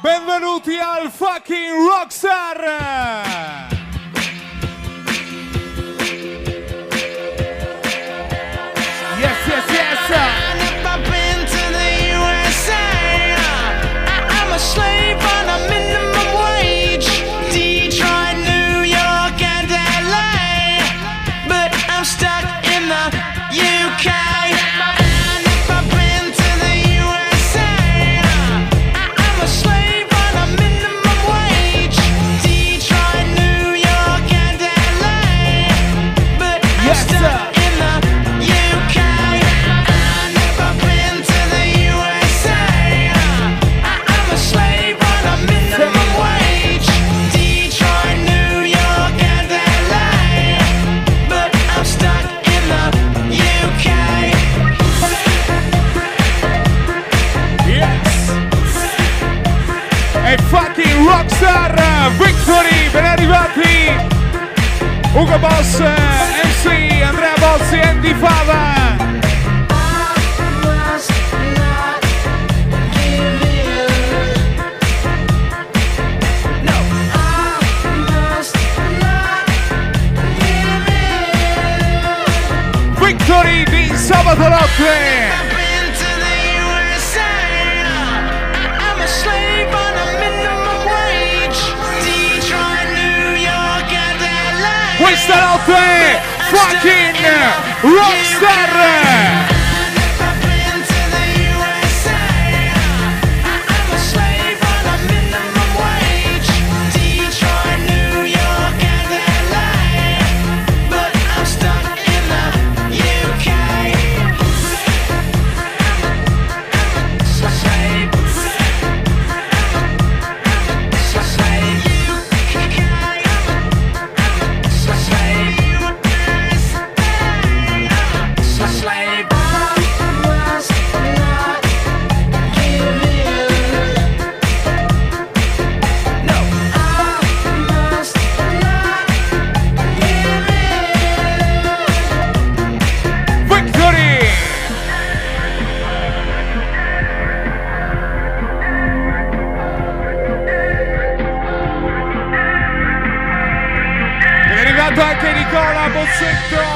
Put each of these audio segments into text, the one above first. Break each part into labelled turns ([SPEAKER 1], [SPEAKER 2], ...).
[SPEAKER 1] Benvenuti al fucking Rockstar! Ugo Boss, MC, Andrea Bozzi e Andy Fava. Victory di sabato notte! fucking rockstar.
[SPEAKER 2] Take the.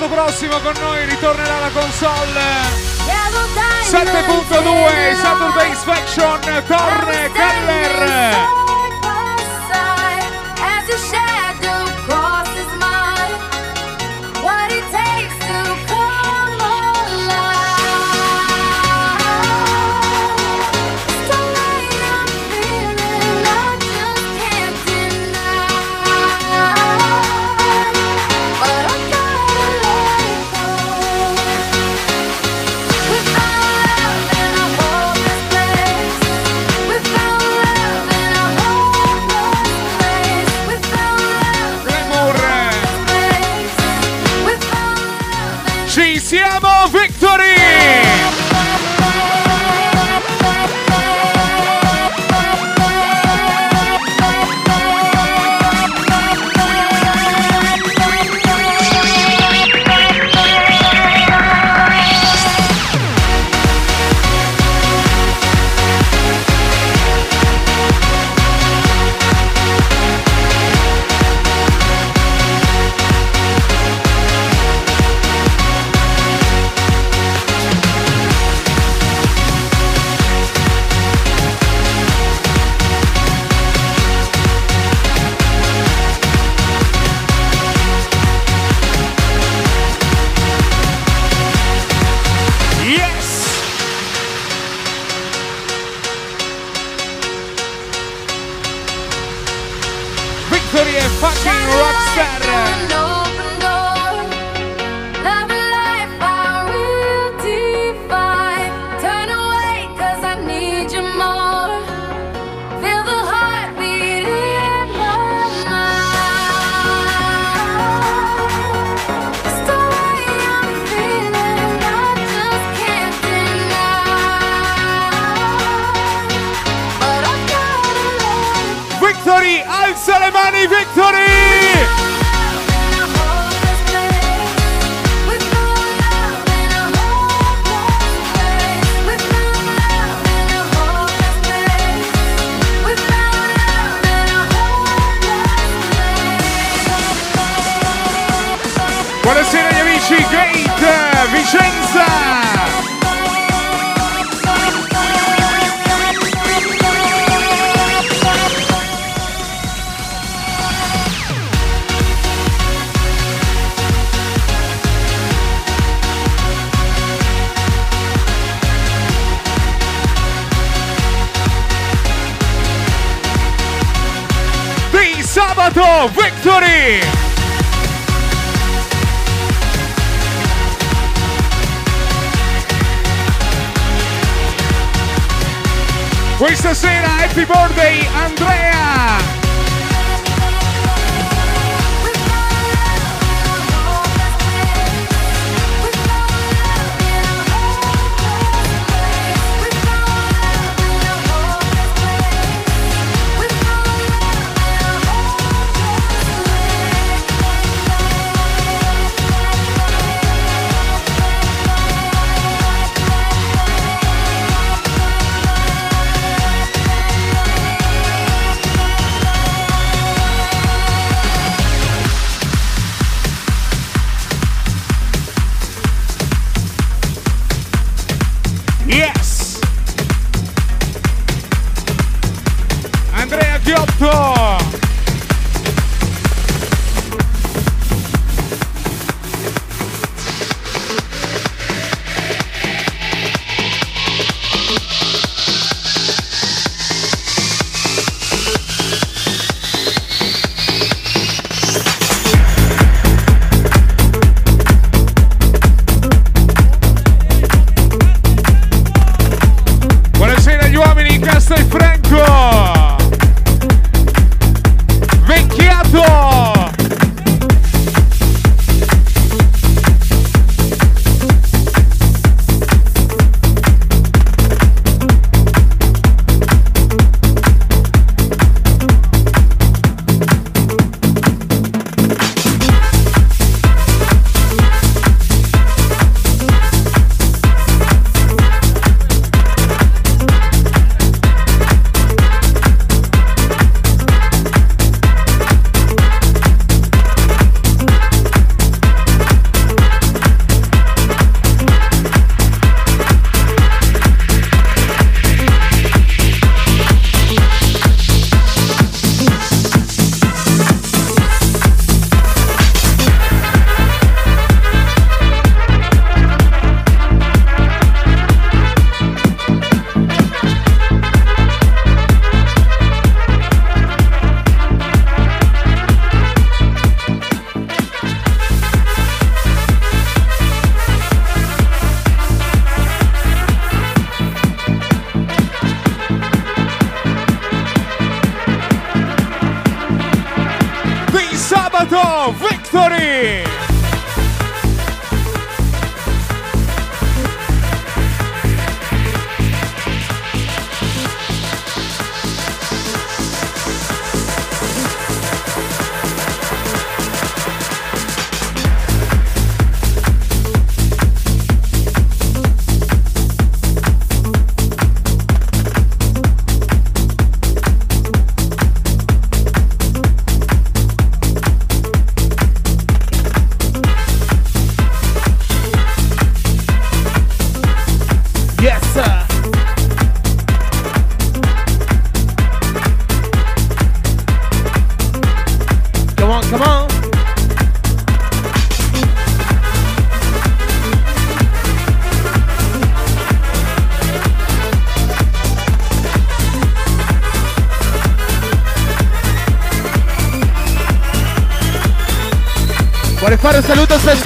[SPEAKER 2] sabato prossimo con noi ritornerà la console. 7.2 Saturday Faction Torre Keller.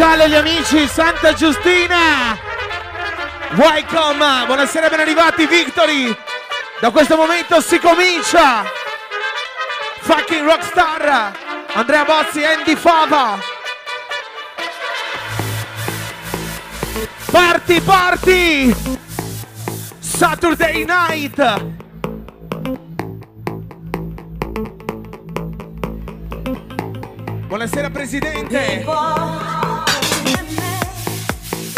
[SPEAKER 3] speciale gli amici Santa Giustina. Welcome Buonasera ben arrivati Victory. Da questo momento si comincia. Fucking Rockstar. Andrea Bozzi Andy Fava. Parti parti Saturday night. Buonasera Presidente.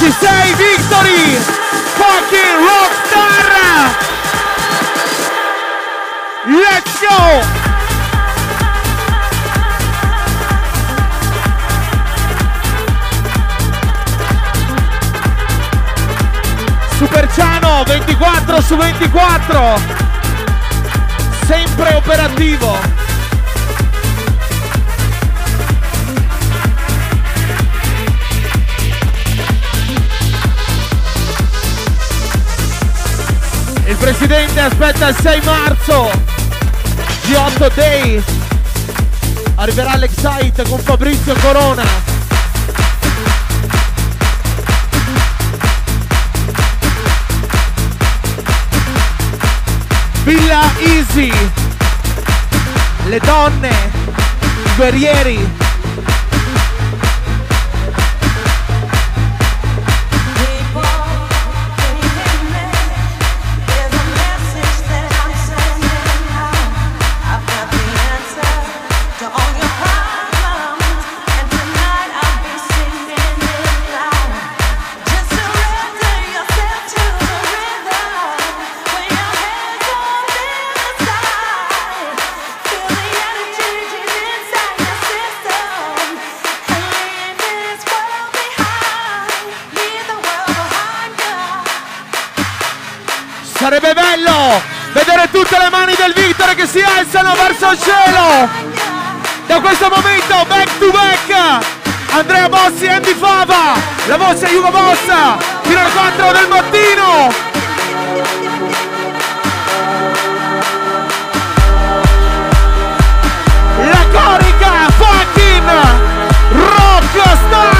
[SPEAKER 3] Ci sei, Victory! Fucking rockstar! Let's go! Superciano 24 su 24 sempre operativo Presidente aspetta il 6 marzo. G8 Day Arriverà l'Excite con Fabrizio Corona. Villa Easy. Le donne i Guerrieri. Bossi e Andy Fava, la voce è Jugo Bossa, fino alle 4 del mattino. La corica fucking rockstar!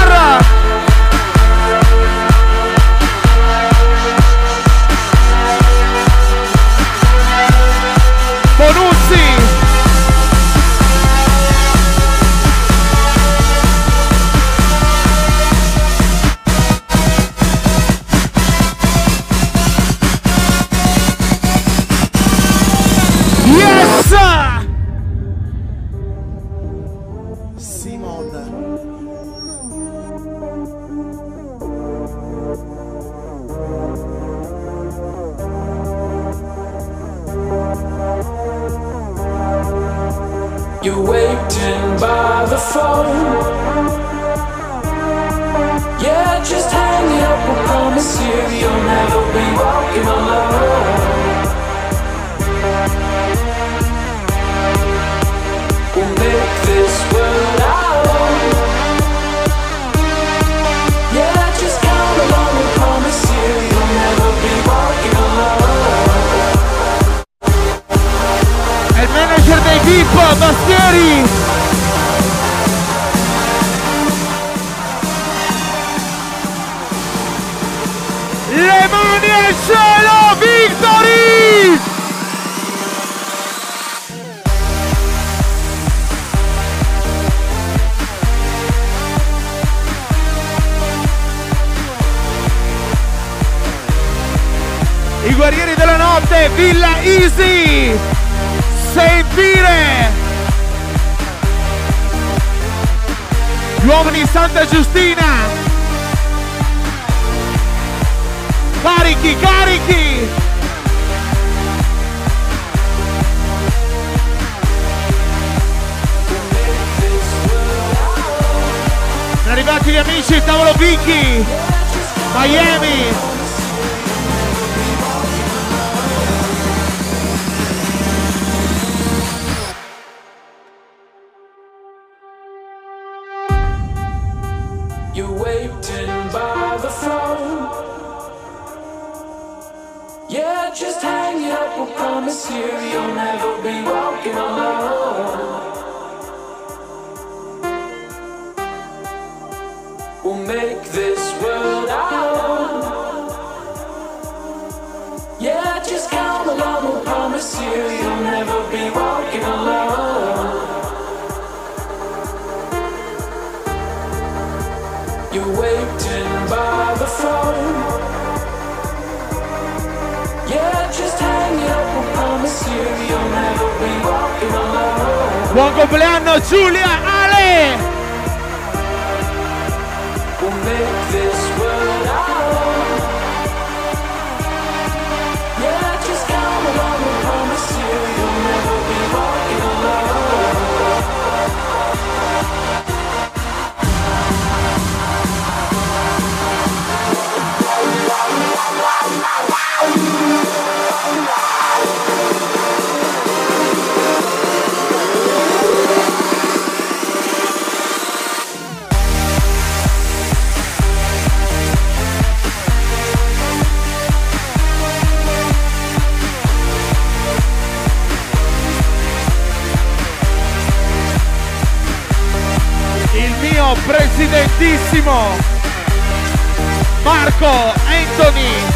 [SPEAKER 4] You're waiting by the phone. Yeah, just hang it up. We promise you, you'll never be walking alone. Buen
[SPEAKER 5] cumpleaños, Julia. presidentissimo Marco Anthony.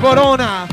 [SPEAKER 2] Corona,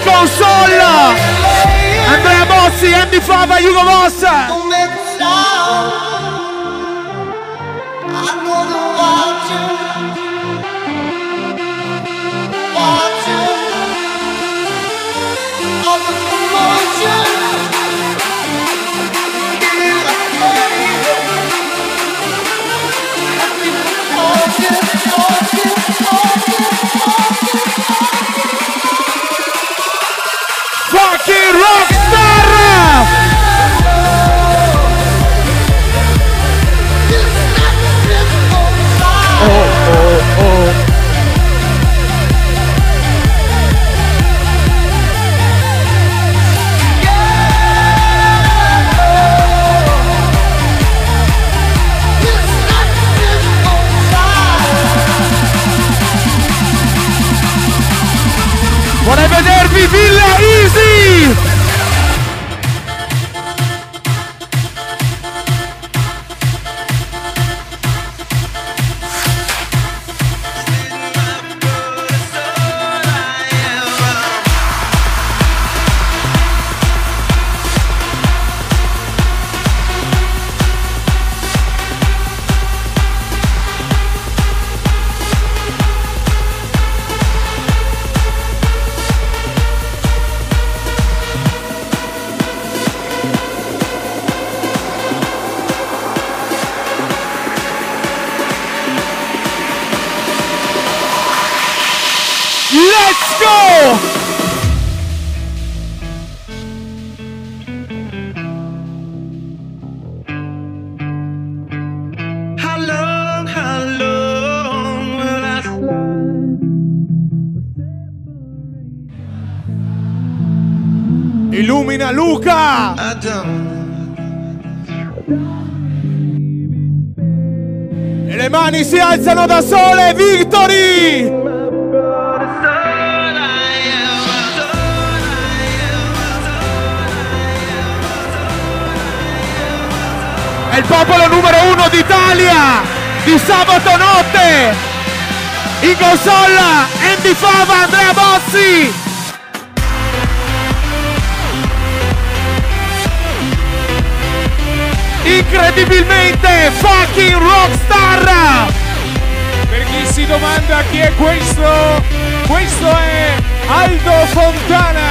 [SPEAKER 3] console. Andrea Bossi, Andy Fava, Hugo Boss. Si alzano da sole, Victory! È il popolo numero uno d'Italia di sabato notte! In console, Andy Fava, Andrea Bossi! Incredibilmente fucking rockstar!
[SPEAKER 6] Per chi si domanda chi è questo, questo è Aldo Fontana.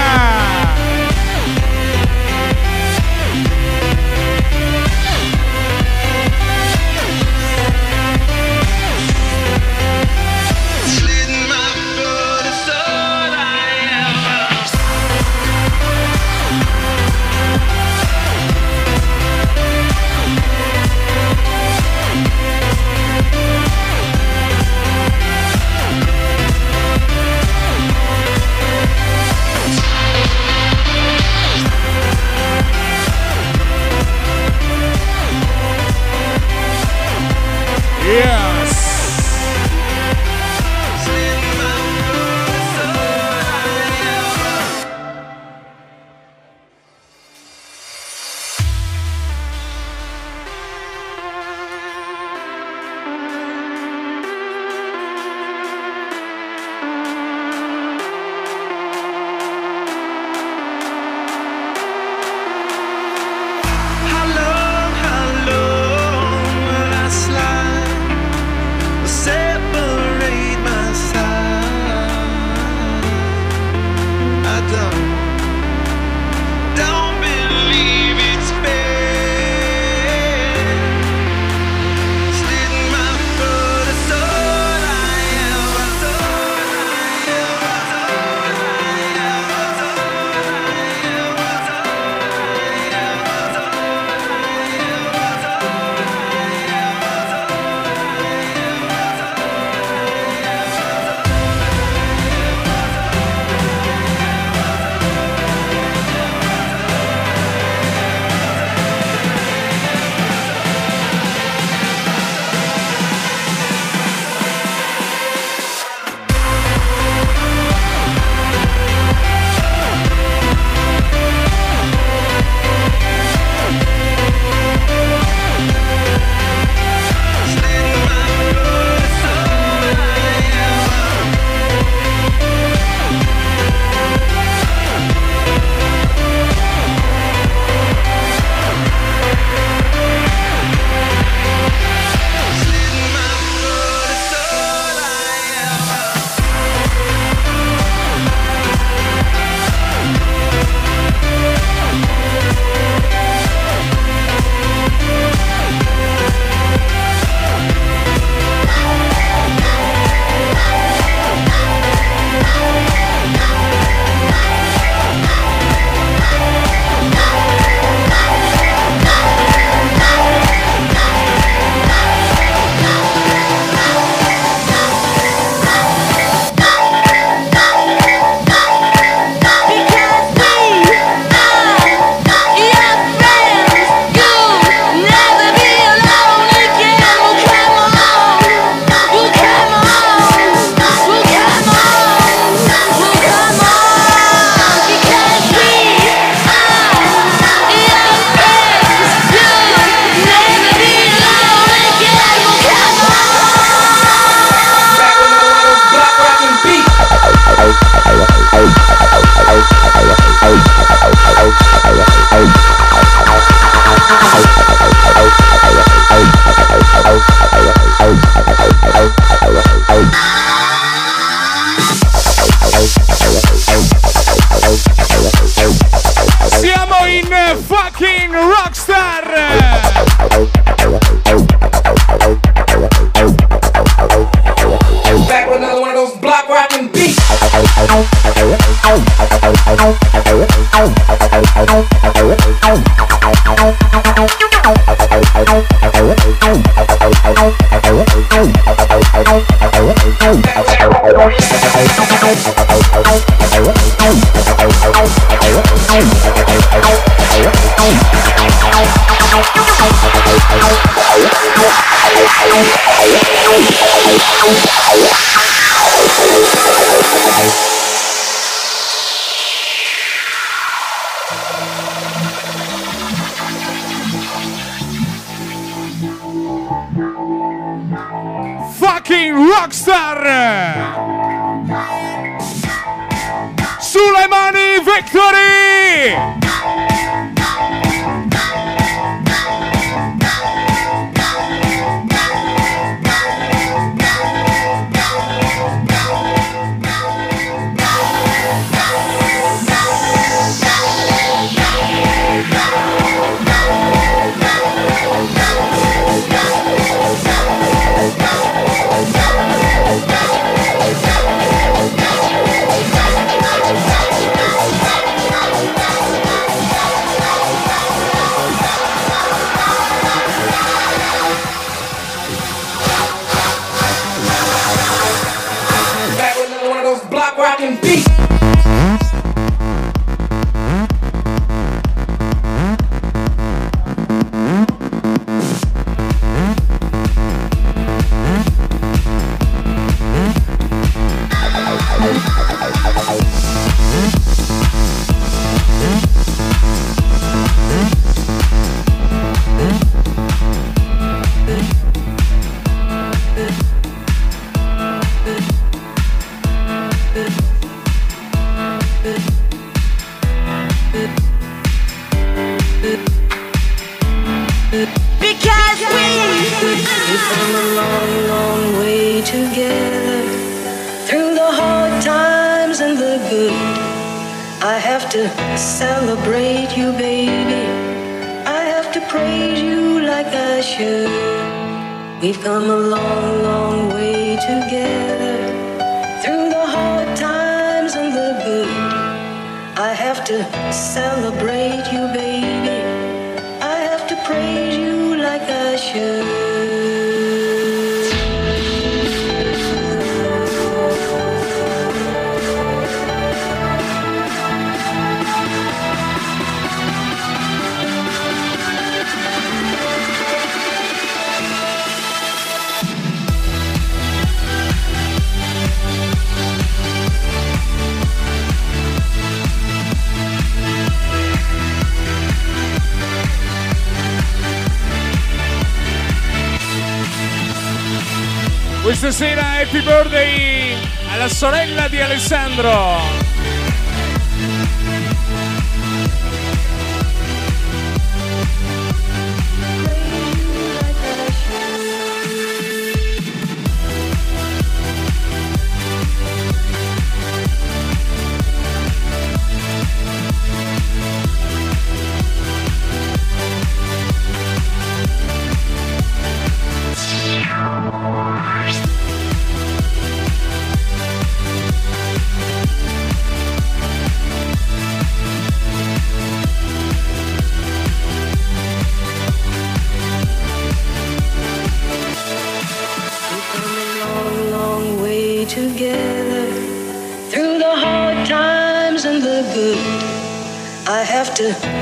[SPEAKER 6] Birthday alla sorella di Alessandro.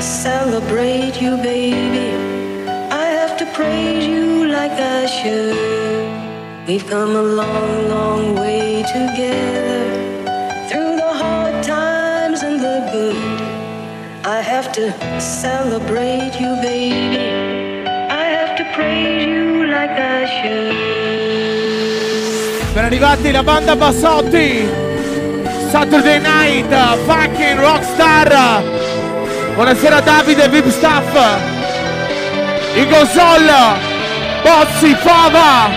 [SPEAKER 2] Celebrate you, baby. I have to praise you like I should. We've come a long, long way together through the hard times and the good. I have to celebrate you, baby. I have to praise you like I should.
[SPEAKER 3] Ben arrivati la banda Bassotti. Saturday Night, uh, fucking rockstar. Buonasera Davide, VIP Staff, i console, Bozzi, Fava,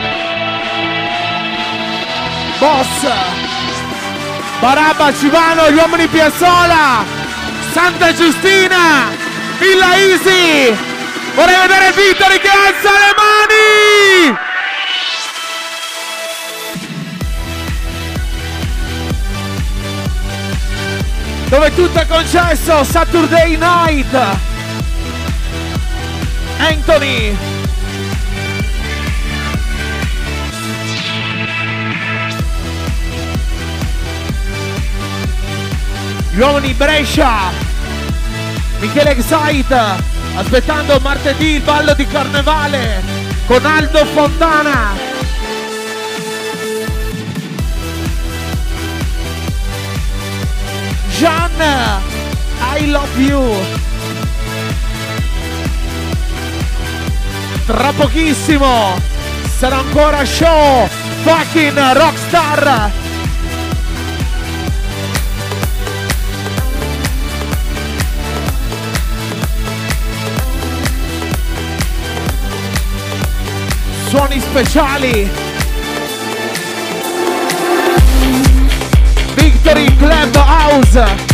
[SPEAKER 3] Boss, Barabba, Civano, gli uomini Piazzola, Santa Giustina, Villa Isi, vorrei vedere Vittori che alza le mani! dove tutto è concesso, Saturday Night. Anthony. Gli uomini Brescia. Michele Excite. Aspettando martedì il ballo di carnevale con Aldo Fontana. Gian, I love you. Tra pochissimo sarà ancora show fucking rockstar. Suoni speciali victory,
[SPEAKER 5] clap the
[SPEAKER 3] house.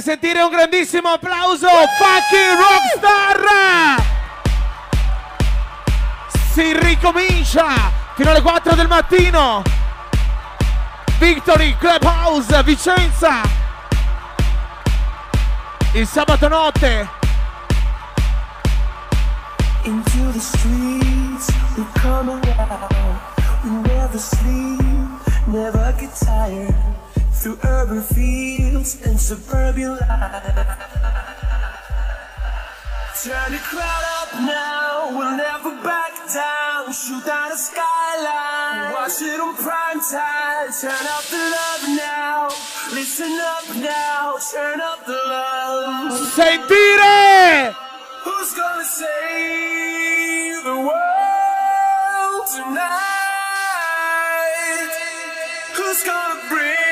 [SPEAKER 3] Sentire un grandissimo applauso, fucking rockstar! Si ricomincia fino alle 4 del mattino. Victory Clubhouse Vicenza. Il sabato notte.
[SPEAKER 5] Into the streets, we come around. We never sleep, never get tired. Through urban fields and suburban life. Turn the crowd up now, we'll never back down. Shoot down the skyline, watch it on prime time. Turn up the love now, listen up now, turn up the love.
[SPEAKER 3] Sentire!
[SPEAKER 5] Who's gonna save the world tonight? Who's gonna bring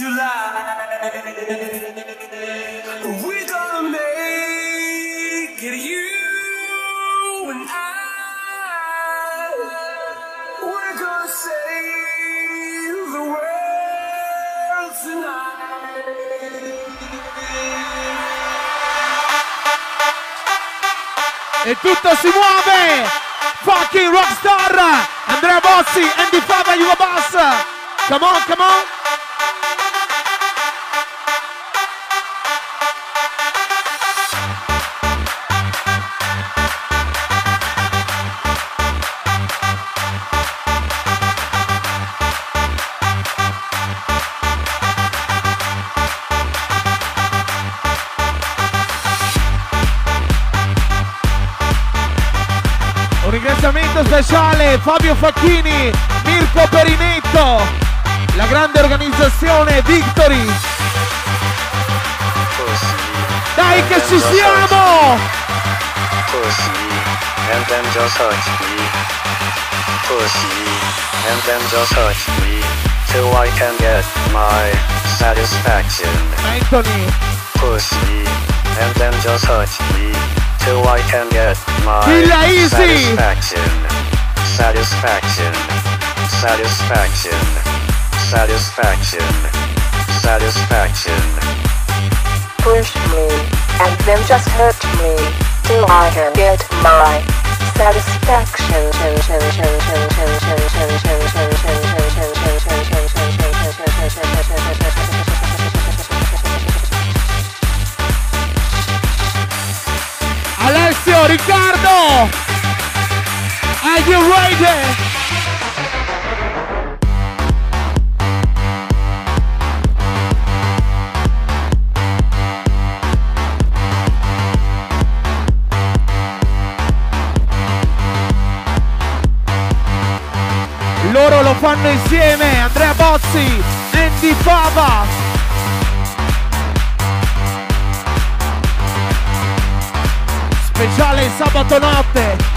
[SPEAKER 3] E tutto si muove! Fucking rockstar! Andrea Bossi, Andy Fava, Yuva Bass! Come on, come on! Ringraziamento speciale Fabio Facchini, Mirko Perinetto, la grande organizzazione Victory. Dai che ci siamo!
[SPEAKER 7] Pussy, and then just touch me. Pussy, and then just touch me. Till I can get my satisfaction.
[SPEAKER 3] Anthony,
[SPEAKER 7] Pussy, and then just touch me. Till I can get my satisfaction. Satisfaction. Satisfaction. Satisfaction. Satisfaction.
[SPEAKER 8] Push me, and then just hurt me, till I can get my satisfaction.
[SPEAKER 3] Alessio, Riccardo! Loro lo fanno insieme, Andrea Bozzi, Andy Fava. Speciale sabato notte.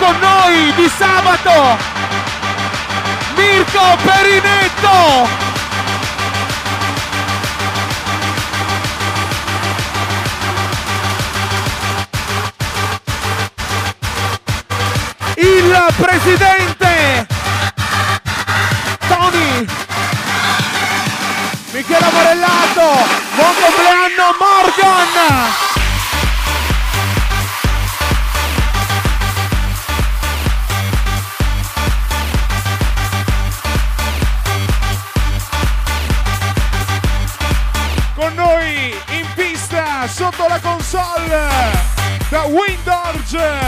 [SPEAKER 3] Con noi di sabato! Mirko Perinetto! Il presidente Tony Michele Morellato, buon compleanno Morgan!
[SPEAKER 6] Richardson.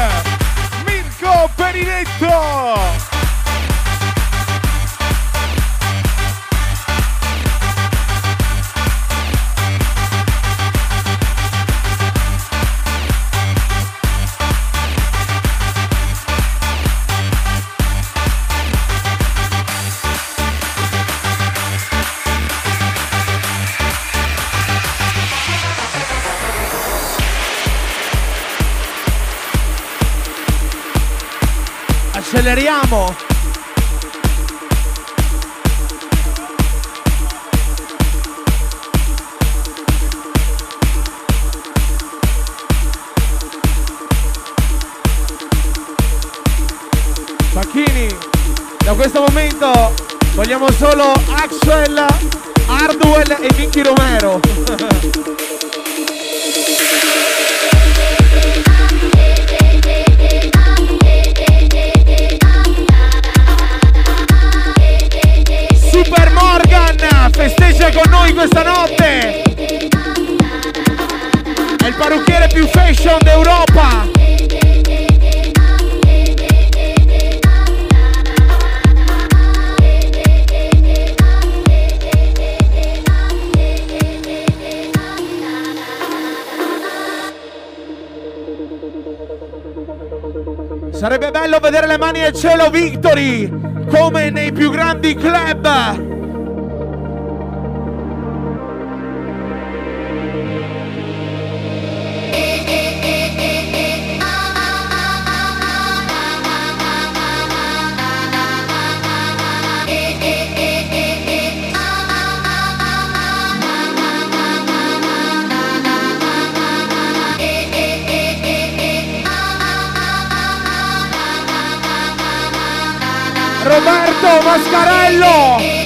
[SPEAKER 3] Acceleriamo. Facchini, da questo momento vogliamo solo Axel, Hardwell e Nicky Romero. festeggia con noi questa notte. È il parrucchiere più fashion d'Europa. Sarebbe bello vedere le mani al cielo Victory come nei più grandi club. Mascarello.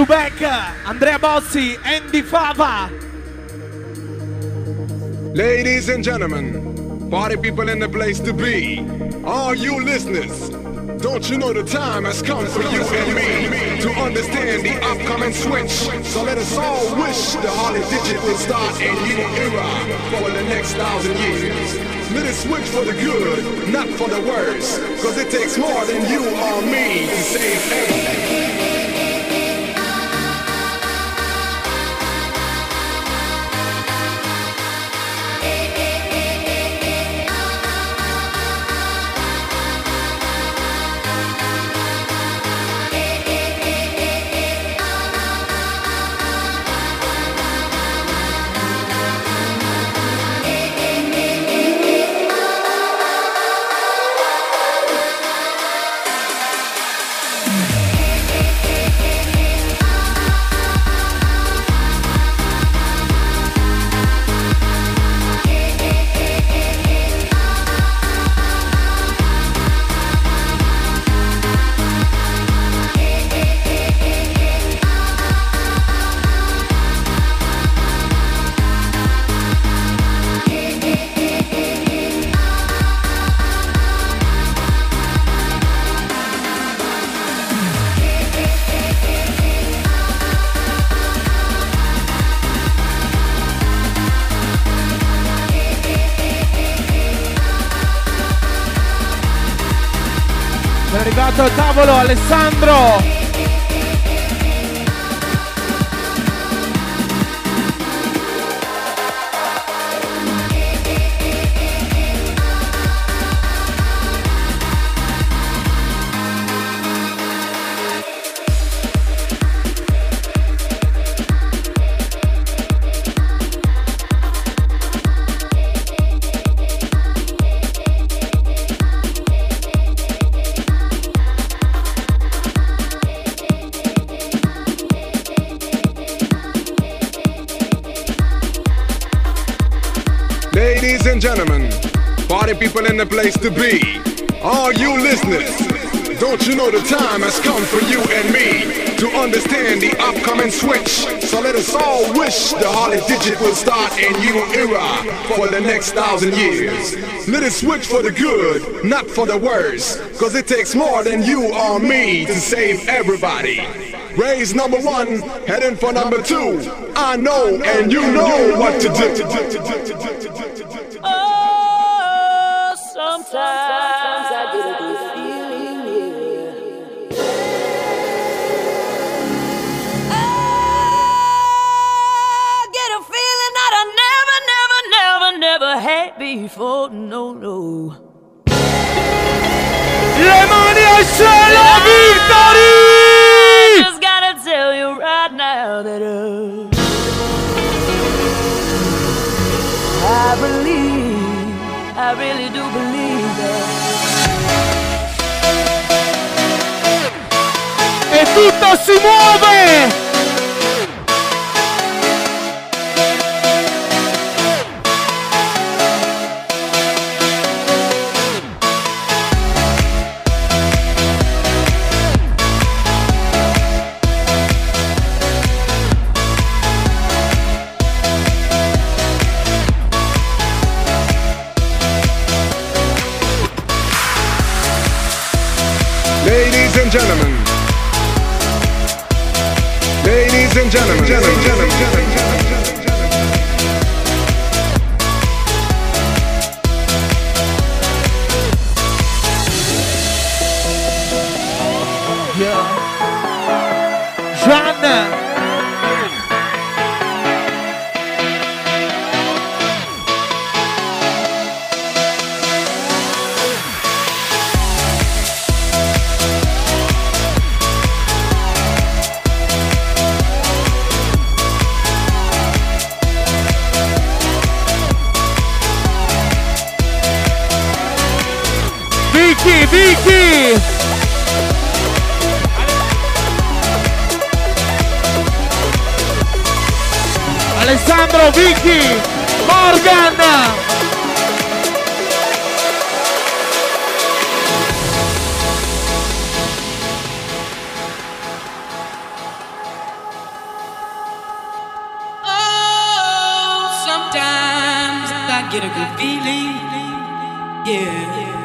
[SPEAKER 3] To back, Andrea Bossi, Andy Fava.
[SPEAKER 9] Ladies and gentlemen, party people in the place to be, all you listeners, don't you know the time has come for you and me to understand the upcoming switch? So let us all wish the Harley Digital start a new era for the next thousand years. Let it switch for the good, not for the worse, cause it takes more than you or me to save anything.
[SPEAKER 3] Tavolo Alessandro.
[SPEAKER 9] People in the place to be. All you listeners, don't you know the time has come for you and me to understand the upcoming switch? So let us all wish the Harley Digit will start a new era for the next thousand years. Let it switch for the good, not for the worse. Cause it takes more than you or me to save everybody. Raise number one, heading for number two. I know and you know what to do.
[SPEAKER 2] Oh, sometimes I get a good feeling, I get a feeling that I never, never, never, never had before. No, no.
[SPEAKER 3] Le mani al cielo, Victory!
[SPEAKER 2] Just gotta tell you right now that uh, I believe, I really
[SPEAKER 3] si muove! Vicky! Alessandro, Vicky, Morgan!
[SPEAKER 10] Oh, sometimes I get a good feeling. Yeah.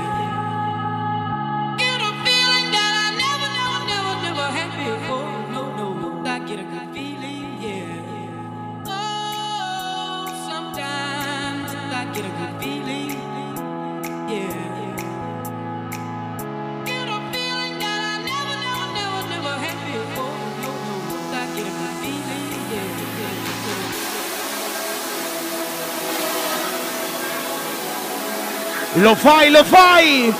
[SPEAKER 3] Lo fai, lo fai!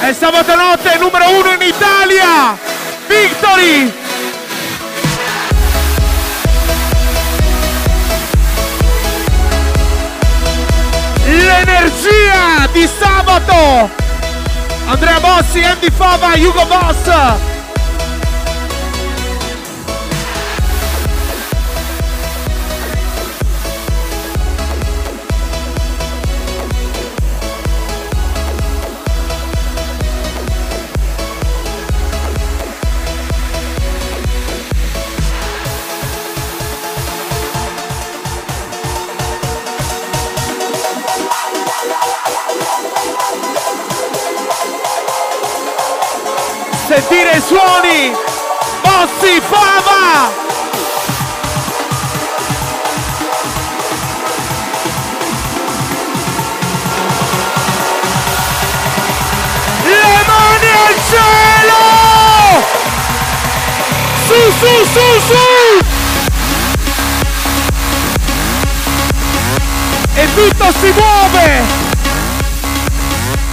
[SPEAKER 3] È sabato notte numero uno in Italia! Victory! L'energia di sabato! Andrea Bossi, Andy Fava, Hugo Boss! Su, su, su! E tutto si muove!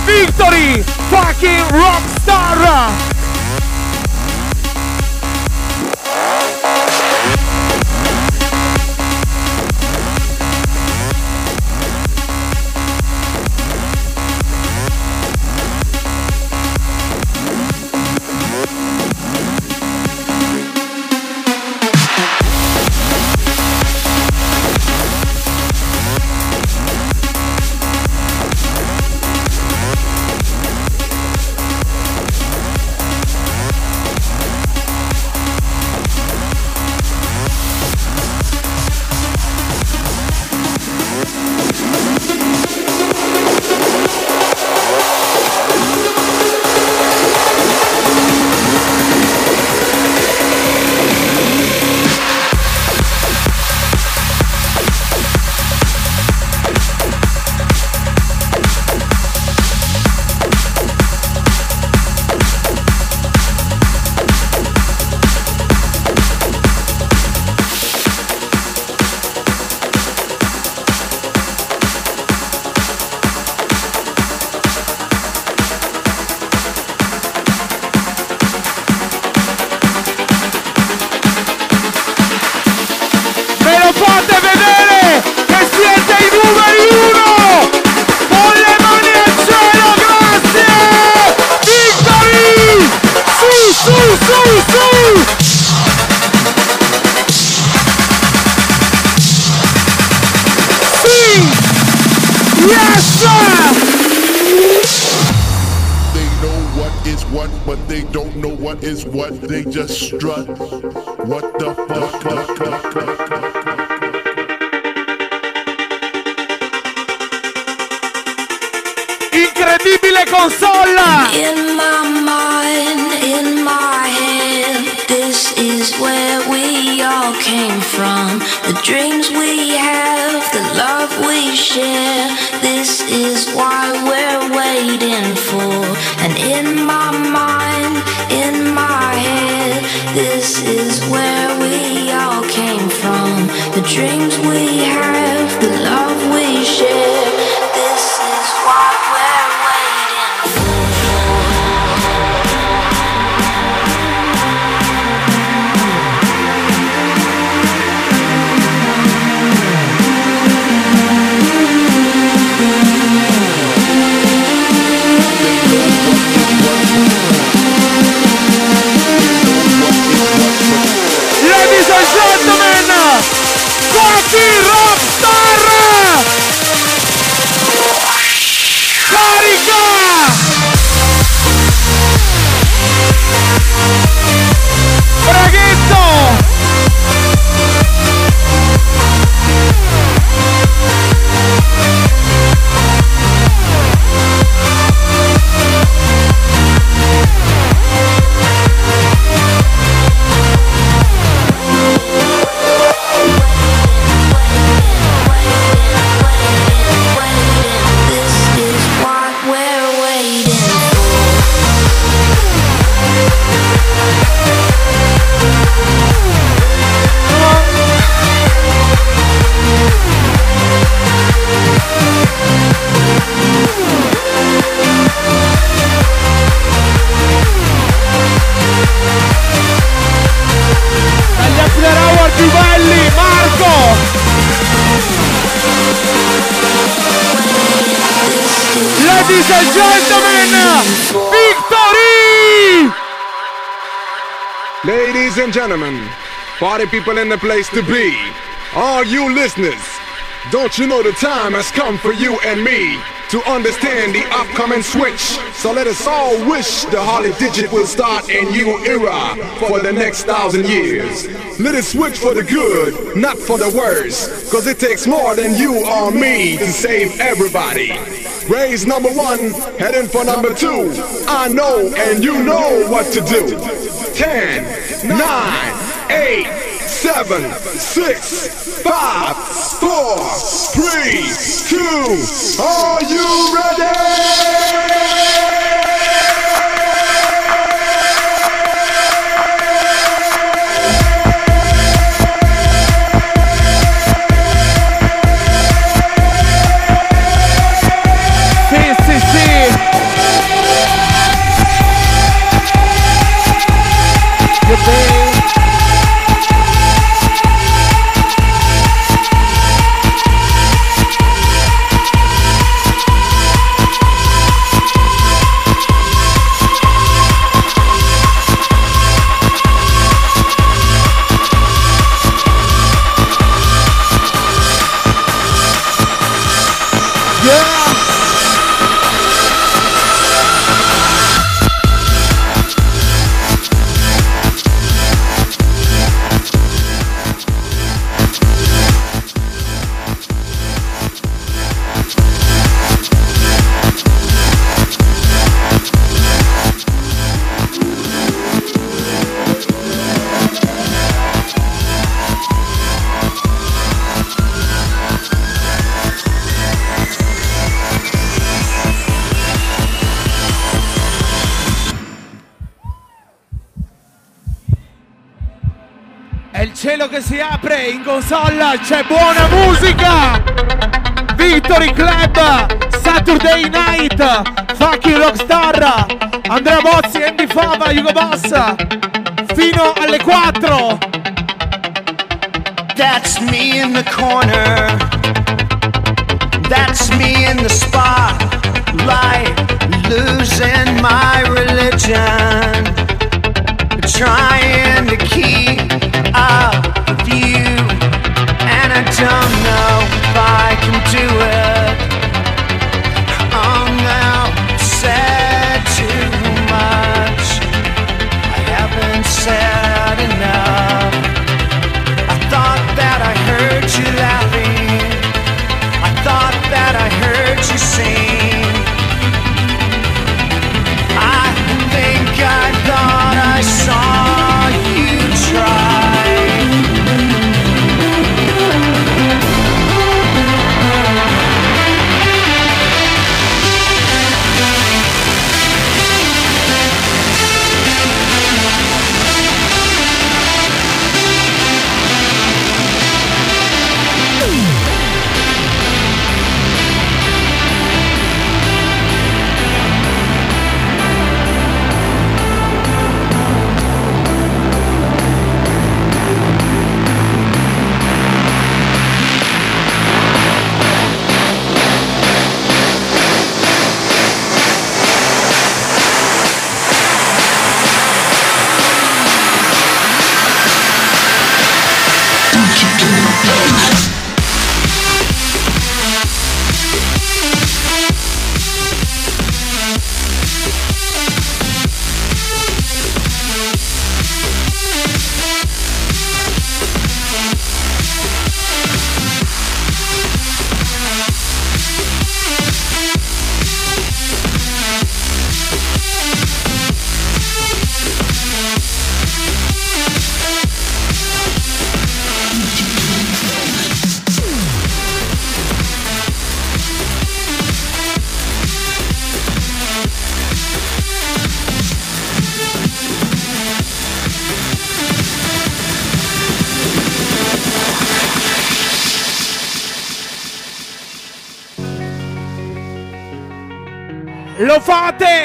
[SPEAKER 3] Victory! Fucking rockstar!
[SPEAKER 9] Party people in the place to be, all you listeners, don't you know the time has come for you and me to understand the upcoming switch? So let us all wish the Holly Digit will start a new era for the next thousand years. Let it switch for the good, not for the worse, cause it takes more than you or me to save everybody. Raise number one, heading for number two. I know and you know what to do. Ten, nine, eight, seven, six, five, four, three, two. Are you ready?
[SPEAKER 3] Si apre, in console c'è buona musica! Victory Club, Saturday Night, Fucking Rockstar, Andrea Bozzi, Andy Fava, Hugo Boss, fino alle 4!
[SPEAKER 1] That's me in the corner. That's me in the spotlight, losing my religion. trying to keep up don't know if I can do it.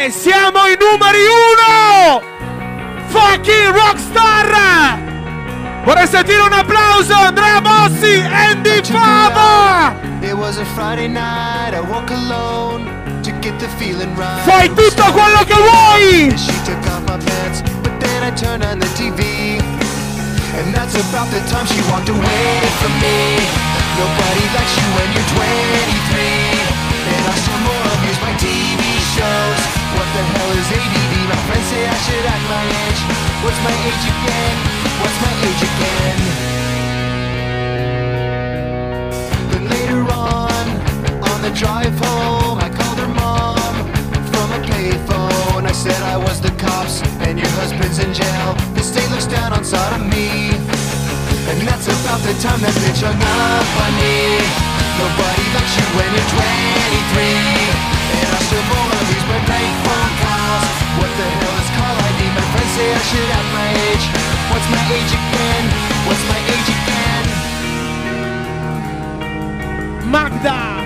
[SPEAKER 3] Fate! Siamo i numeri uno! Fucking rockstar! Vorrei sentire un applauso Andrea Bossi, Andy Fava!
[SPEAKER 1] It was a Friday night, I woke alone to get the feeling right.
[SPEAKER 3] Fai tutto quello che vuoi!
[SPEAKER 1] She took off my pants, but then I turned on the TV. And that's about the time she walked away from me. Nobody likes you when you're 23. And I still more abuse my TV shows. What the hell is ADD? My friends say I should act my age. What's my age again? What's my age again? Then later on, on the drive home, I called her mom from a payphone. I said I was the cops and your husband's in jail. The state looks down on sodomy. And that's about the time that bitch hung up on me. Nobody likes you when you're 23. And I still What the hell is call ID? My friends say I should have my age. What's my age again? What's my age again?
[SPEAKER 3] Magda!